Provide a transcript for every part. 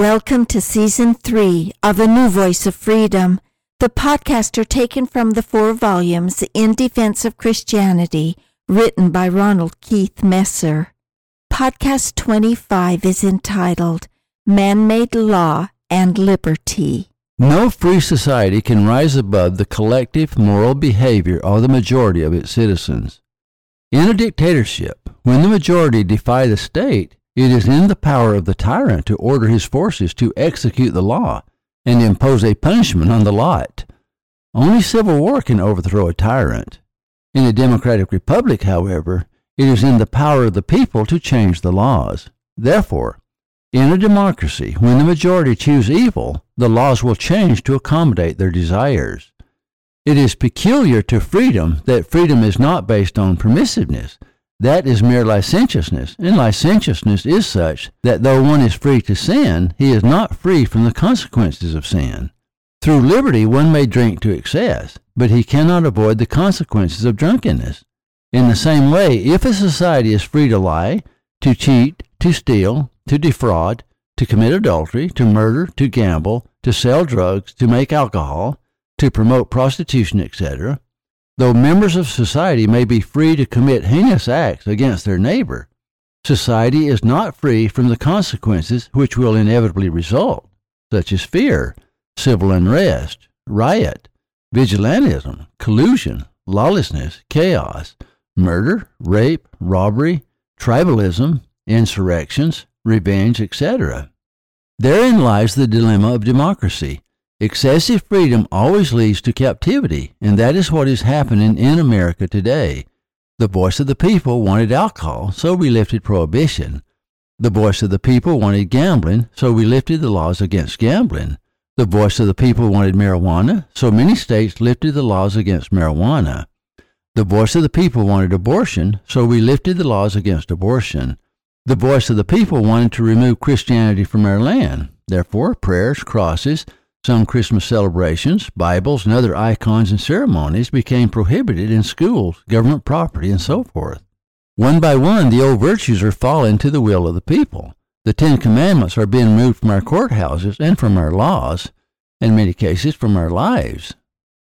Welcome to season three of A New Voice of Freedom. The podcasts are taken from the four volumes In Defense of Christianity, written by Ronald Keith Messer. Podcast 25 is entitled Man Made Law and Liberty. No free society can rise above the collective moral behavior of the majority of its citizens. In a dictatorship, when the majority defy the state, it is in the power of the tyrant to order his forces to execute the law and impose a punishment on the lot. Only civil war can overthrow a tyrant. In a democratic republic, however, it is in the power of the people to change the laws. Therefore, in a democracy, when the majority choose evil, the laws will change to accommodate their desires. It is peculiar to freedom that freedom is not based on permissiveness. That is mere licentiousness, and licentiousness is such that though one is free to sin, he is not free from the consequences of sin. Through liberty one may drink to excess, but he cannot avoid the consequences of drunkenness. In the same way, if a society is free to lie, to cheat, to steal, to defraud, to commit adultery, to murder, to gamble, to sell drugs, to make alcohol, to promote prostitution, etc., though members of society may be free to commit heinous acts against their neighbor, society is not free from the consequences which will inevitably result, such as fear, civil unrest, riot, vigilantism, collusion, lawlessness, chaos, murder, rape, robbery, tribalism, insurrections, revenge, etc. Therein lies the dilemma of democracy. Excessive freedom always leads to captivity, and that is what is happening in America today. The voice of the people wanted alcohol, so we lifted prohibition. The voice of the people wanted gambling, so we lifted the laws against gambling. The voice of the people wanted marijuana, so many states lifted the laws against marijuana. The voice of the people wanted abortion, so we lifted the laws against abortion. The voice of the people wanted to remove Christianity from our land. Therefore, prayers, crosses, some Christmas celebrations, Bibles, and other icons and ceremonies became prohibited in schools, government property, and so forth. One by one, the old virtues are falling to the will of the people. The Ten Commandments are being removed from our courthouses and from our laws, in many cases from our lives.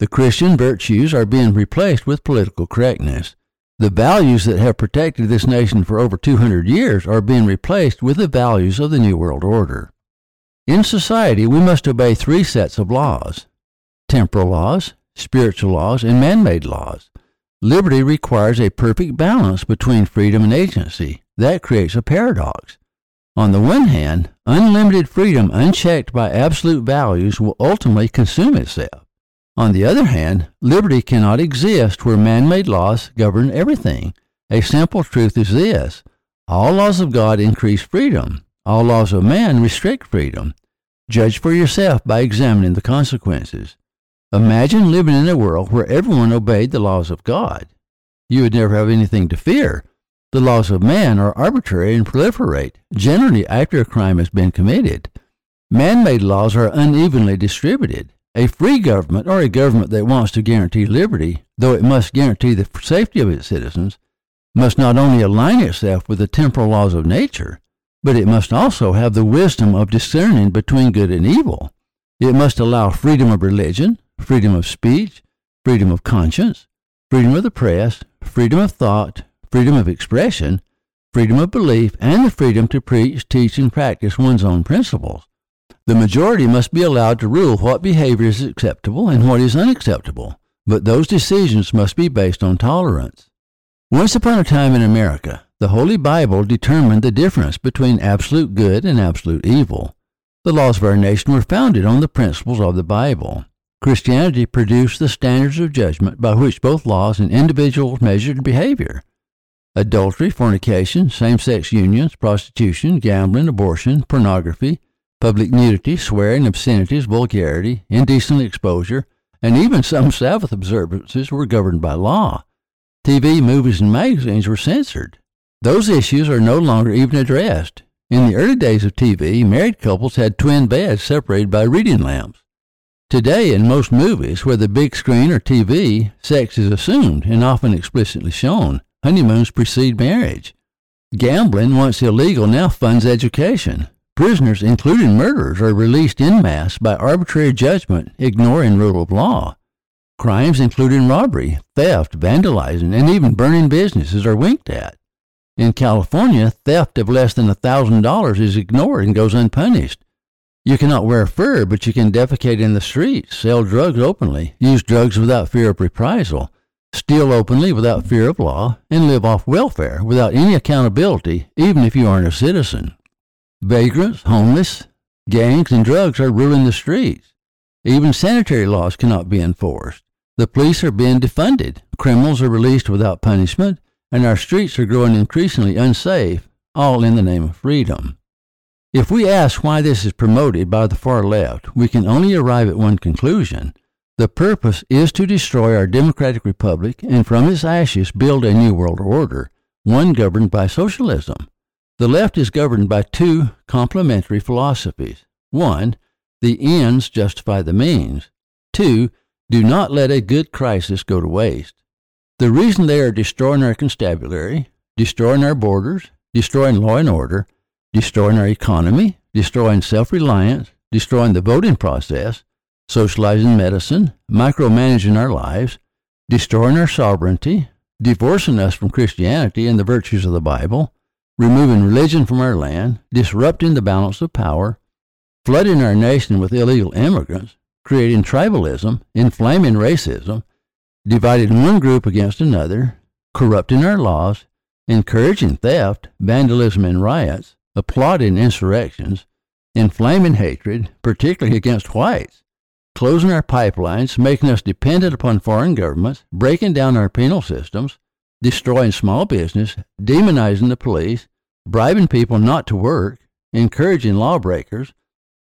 The Christian virtues are being replaced with political correctness. The values that have protected this nation for over 200 years are being replaced with the values of the New World Order. In society, we must obey three sets of laws temporal laws, spiritual laws, and man made laws. Liberty requires a perfect balance between freedom and agency. That creates a paradox. On the one hand, unlimited freedom unchecked by absolute values will ultimately consume itself. On the other hand, liberty cannot exist where man made laws govern everything. A simple truth is this all laws of God increase freedom, all laws of man restrict freedom. Judge for yourself by examining the consequences. Imagine living in a world where everyone obeyed the laws of God. You would never have anything to fear. The laws of man are arbitrary and proliferate, generally after a crime has been committed. Man made laws are unevenly distributed. A free government, or a government that wants to guarantee liberty, though it must guarantee the safety of its citizens, must not only align itself with the temporal laws of nature, but it must also have the wisdom of discerning between good and evil. It must allow freedom of religion, freedom of speech, freedom of conscience, freedom of the press, freedom of thought, freedom of expression, freedom of belief, and the freedom to preach, teach, and practice one's own principles. The majority must be allowed to rule what behavior is acceptable and what is unacceptable, but those decisions must be based on tolerance. Once upon a time in America, the Holy Bible determined the difference between absolute good and absolute evil. The laws of our nation were founded on the principles of the Bible. Christianity produced the standards of judgment by which both laws and individuals measured behavior. Adultery, fornication, same sex unions, prostitution, gambling, abortion, pornography, public nudity, swearing, obscenities, vulgarity, indecent exposure, and even some Sabbath observances were governed by law. TV, movies, and magazines were censored. Those issues are no longer even addressed. In the early days of TV, married couples had twin beds separated by reading lamps. Today, in most movies, whether big screen or TV, sex is assumed and often explicitly shown. Honeymoons precede marriage. Gambling, once illegal, now funds education. Prisoners, including murderers, are released en masse by arbitrary judgment, ignoring rule of law. Crimes including robbery, theft, vandalizing, and even burning businesses are winked at. In California, theft of less than $1,000 is ignored and goes unpunished. You cannot wear fur, but you can defecate in the streets, sell drugs openly, use drugs without fear of reprisal, steal openly without fear of law, and live off welfare without any accountability, even if you aren't a citizen. Vagrants, homeless, gangs, and drugs are ruling the streets. Even sanitary laws cannot be enforced. The police are being defunded, criminals are released without punishment, and our streets are growing increasingly unsafe, all in the name of freedom. If we ask why this is promoted by the far left, we can only arrive at one conclusion the purpose is to destroy our democratic republic and from its ashes build a new world order, one governed by socialism. The left is governed by two complementary philosophies. One, the ends justify the means. Two, do not let a good crisis go to waste. The reason they are destroying our constabulary, destroying our borders, destroying law and order, destroying our economy, destroying self reliance, destroying the voting process, socializing medicine, micromanaging our lives, destroying our sovereignty, divorcing us from Christianity and the virtues of the Bible, removing religion from our land, disrupting the balance of power, flooding our nation with illegal immigrants, creating tribalism, inflaming racism, dividing one group against another, corrupting our laws, encouraging theft, vandalism, and riots, applauding insurrections, inflaming hatred, particularly against whites, closing our pipelines, making us dependent upon foreign governments, breaking down our penal systems, destroying small business, demonizing the police, bribing people not to work, encouraging lawbreakers,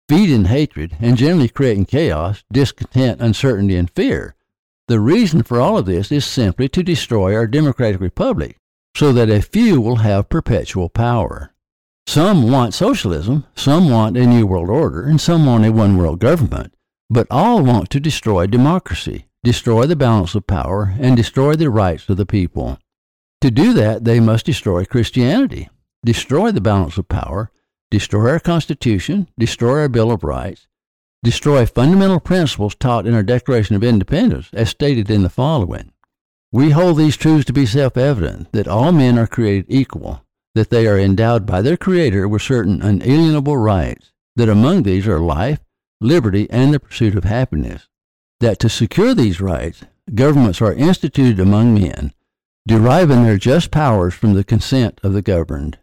feeding hatred, and generally creating chaos, discontent, uncertainty, and fear. The reason for all of this is simply to destroy our democratic republic so that a few will have perpetual power. Some want socialism, some want a new world order, and some want a one world government. But all want to destroy democracy, destroy the balance of power, and destroy the rights of the people. To do that, they must destroy Christianity, destroy the balance of power, destroy our Constitution, destroy our Bill of Rights, destroy fundamental principles taught in our Declaration of Independence, as stated in the following. We hold these truths to be self evident that all men are created equal, that they are endowed by their Creator with certain unalienable rights, that among these are life, liberty, and the pursuit of happiness. That to secure these rights, governments are instituted among men, deriving their just powers from the consent of the governed.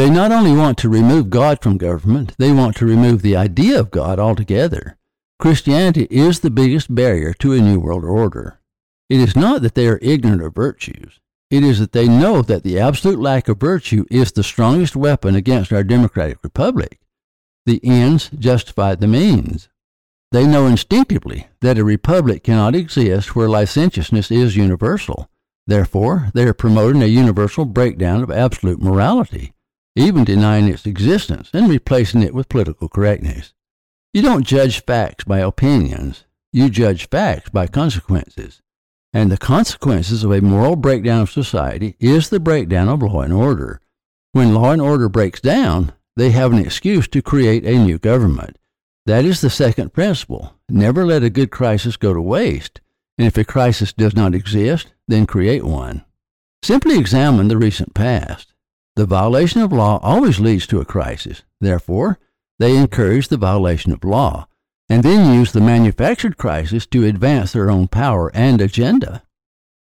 They not only want to remove God from government, they want to remove the idea of God altogether. Christianity is the biggest barrier to a new world order. It is not that they are ignorant of virtues. It is that they know that the absolute lack of virtue is the strongest weapon against our democratic republic. The ends justify the means. They know instinctively that a republic cannot exist where licentiousness is universal. Therefore, they are promoting a universal breakdown of absolute morality, even denying its existence and replacing it with political correctness. You don't judge facts by opinions, you judge facts by consequences. And the consequences of a moral breakdown of society is the breakdown of law and order. When law and order breaks down, they have an excuse to create a new government. That is the second principle. Never let a good crisis go to waste. And if a crisis does not exist, then create one. Simply examine the recent past. The violation of law always leads to a crisis. Therefore, they encourage the violation of law and then use the manufactured crisis to advance their own power and agenda.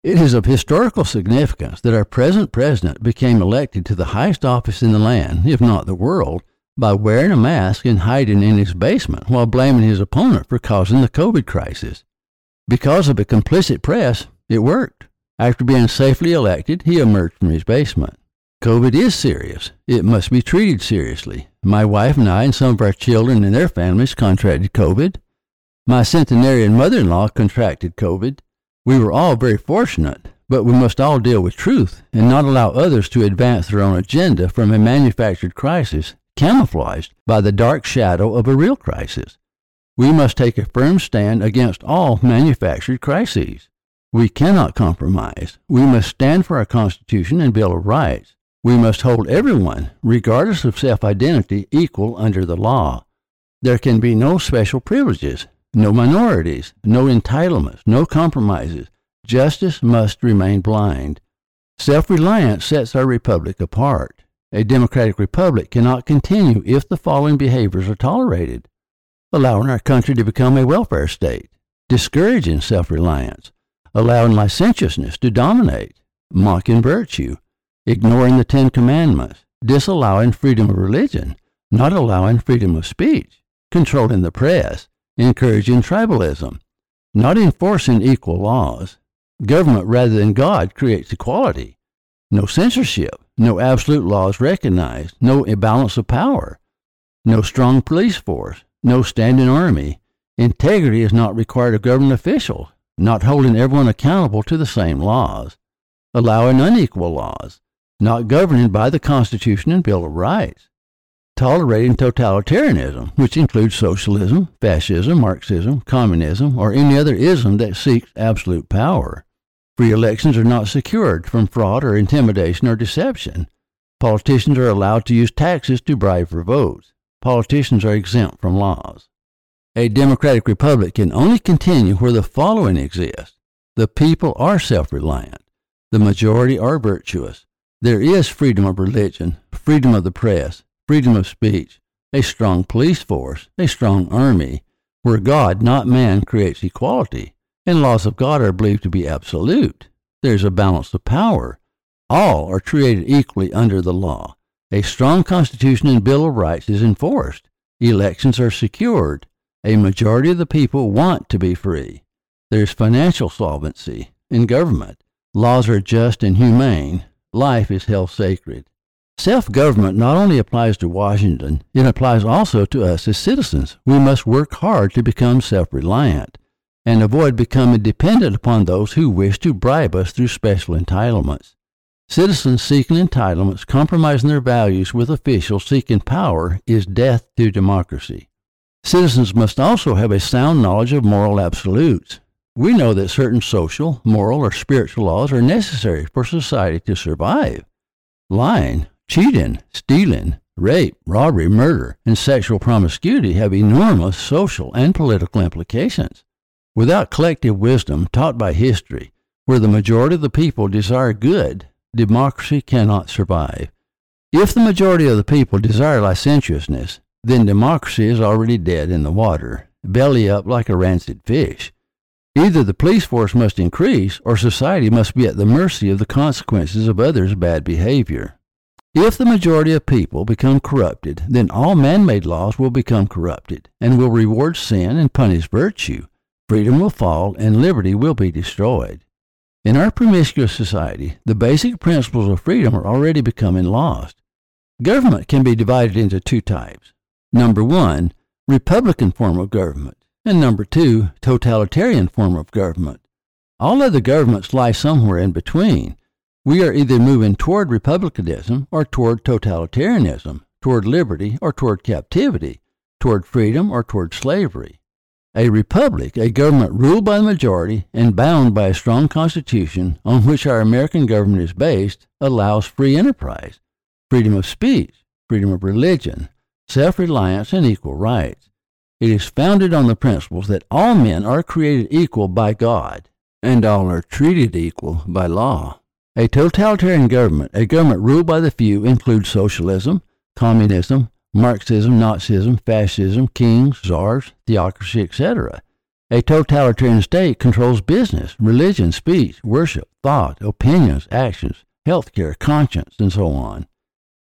It is of historical significance that our present president became elected to the highest office in the land, if not the world, by wearing a mask and hiding in his basement while blaming his opponent for causing the COVID crisis. Because of a complicit press, it worked. After being safely elected, he emerged from his basement. COVID is serious. It must be treated seriously. My wife and I and some of our children and their families contracted COVID. My centenarian mother in law contracted COVID. We were all very fortunate, but we must all deal with truth and not allow others to advance their own agenda from a manufactured crisis camouflaged by the dark shadow of a real crisis. We must take a firm stand against all manufactured crises. We cannot compromise. We must stand for our Constitution and Bill of Rights. We must hold everyone, regardless of self identity, equal under the law. There can be no special privileges, no minorities, no entitlements, no compromises. Justice must remain blind. Self reliance sets our republic apart. A democratic republic cannot continue if the following behaviors are tolerated allowing our country to become a welfare state, discouraging self reliance, allowing licentiousness to dominate, mocking virtue, ignoring the Ten Commandments, disallowing freedom of religion, not allowing freedom of speech, controlling the press, encouraging tribalism, not enforcing equal laws. Government rather than God creates equality. No censorship, no absolute laws recognized, no imbalance of power, no strong police force, no standing army. Integrity is not required of government officials, not holding everyone accountable to the same laws, allowing unequal laws, not governing by the Constitution and Bill of Rights, tolerating totalitarianism, which includes socialism, fascism, Marxism, communism, or any other ism that seeks absolute power. Free elections are not secured from fraud or intimidation or deception. Politicians are allowed to use taxes to bribe for votes. Politicians are exempt from laws. A democratic republic can only continue where the following exists. The people are self reliant. The majority are virtuous. There is freedom of religion, freedom of the press, freedom of speech, a strong police force, a strong army, where God, not man, creates equality, and laws of God are believed to be absolute. There is a balance of power. All are treated equally under the law. A strong Constitution and Bill of Rights is enforced. Elections are secured. A majority of the people want to be free. There's financial solvency in government. Laws are just and humane. Life is held sacred. Self government not only applies to Washington, it applies also to us as citizens. We must work hard to become self reliant and avoid becoming dependent upon those who wish to bribe us through special entitlements. Citizens seeking entitlements, compromising their values with officials seeking power, is death to democracy. Citizens must also have a sound knowledge of moral absolutes. We know that certain social, moral, or spiritual laws are necessary for society to survive. Lying, cheating, stealing, rape, robbery, murder, and sexual promiscuity have enormous social and political implications. Without collective wisdom taught by history, where the majority of the people desire good, democracy cannot survive. If the majority of the people desire licentiousness, then democracy is already dead in the water, belly up like a rancid fish. Either the police force must increase or society must be at the mercy of the consequences of others' bad behavior. If the majority of people become corrupted, then all man made laws will become corrupted and will reward sin and punish virtue. Freedom will fall and liberty will be destroyed. In our promiscuous society, the basic principles of freedom are already becoming lost. Government can be divided into two types Number one, Republican form of government, and number two, totalitarian form of government. All other governments lie somewhere in between. We are either moving toward republicanism or toward totalitarianism, toward liberty or toward captivity, toward freedom or toward slavery. A republic, a government ruled by the majority and bound by a strong constitution on which our American government is based, allows free enterprise, freedom of speech, freedom of religion, self reliance, and equal rights. It is founded on the principles that all men are created equal by God, and all are treated equal by law. A totalitarian government, a government ruled by the few, includes socialism, communism, Marxism, Nazism, fascism, kings, czars, theocracy, etc. A totalitarian state controls business, religion, speech, worship, thought, opinions, actions, healthcare, conscience, and so on.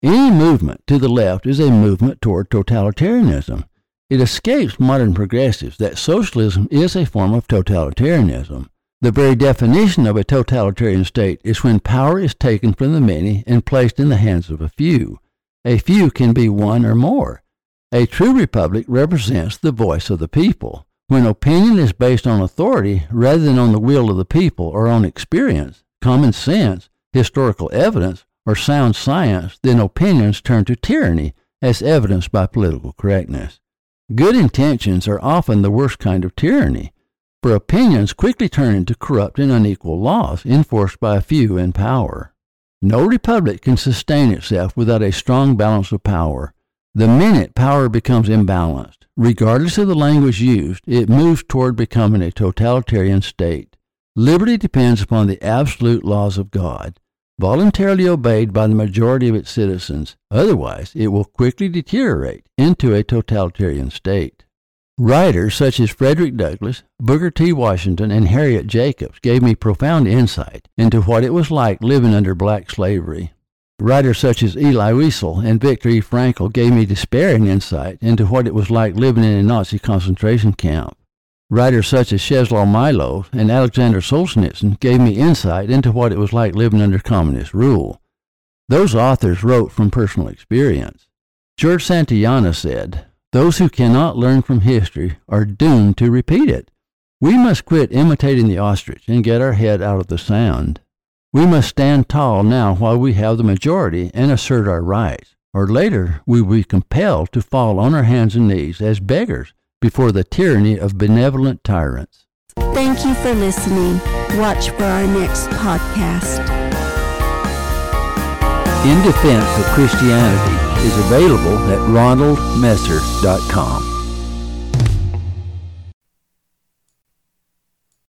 Any movement to the left is a movement toward totalitarianism. It escapes modern progressives that socialism is a form of totalitarianism. The very definition of a totalitarian state is when power is taken from the many and placed in the hands of a few. A few can be one or more. A true republic represents the voice of the people. When opinion is based on authority rather than on the will of the people or on experience, common sense, historical evidence, or sound science, then opinions turn to tyranny, as evidenced by political correctness. Good intentions are often the worst kind of tyranny, for opinions quickly turn into corrupt and unequal laws enforced by a few in power. No republic can sustain itself without a strong balance of power. The minute power becomes imbalanced, regardless of the language used, it moves toward becoming a totalitarian state. Liberty depends upon the absolute laws of God, voluntarily obeyed by the majority of its citizens. Otherwise, it will quickly deteriorate into a totalitarian state. Writers such as Frederick Douglass, Booker T. Washington, and Harriet Jacobs gave me profound insight into what it was like living under black slavery. Writers such as Elie Wiesel and Viktor E. Gave me despairing insight into what it was like living in a Nazi concentration camp. Writers such as Czesław Miłosz and Alexander Solzhenitsyn gave me insight into what it was like living under communist rule. Those authors wrote from personal experience. George Santayana said, those who cannot learn from history are doomed to repeat it. We must quit imitating the ostrich and get our head out of the sand. We must stand tall now while we have the majority and assert our rights, or later we will be compelled to fall on our hands and knees as beggars before the tyranny of benevolent tyrants. Thank you for listening. Watch for our next podcast. In Defense of Christianity is available at ronaldmesser.com.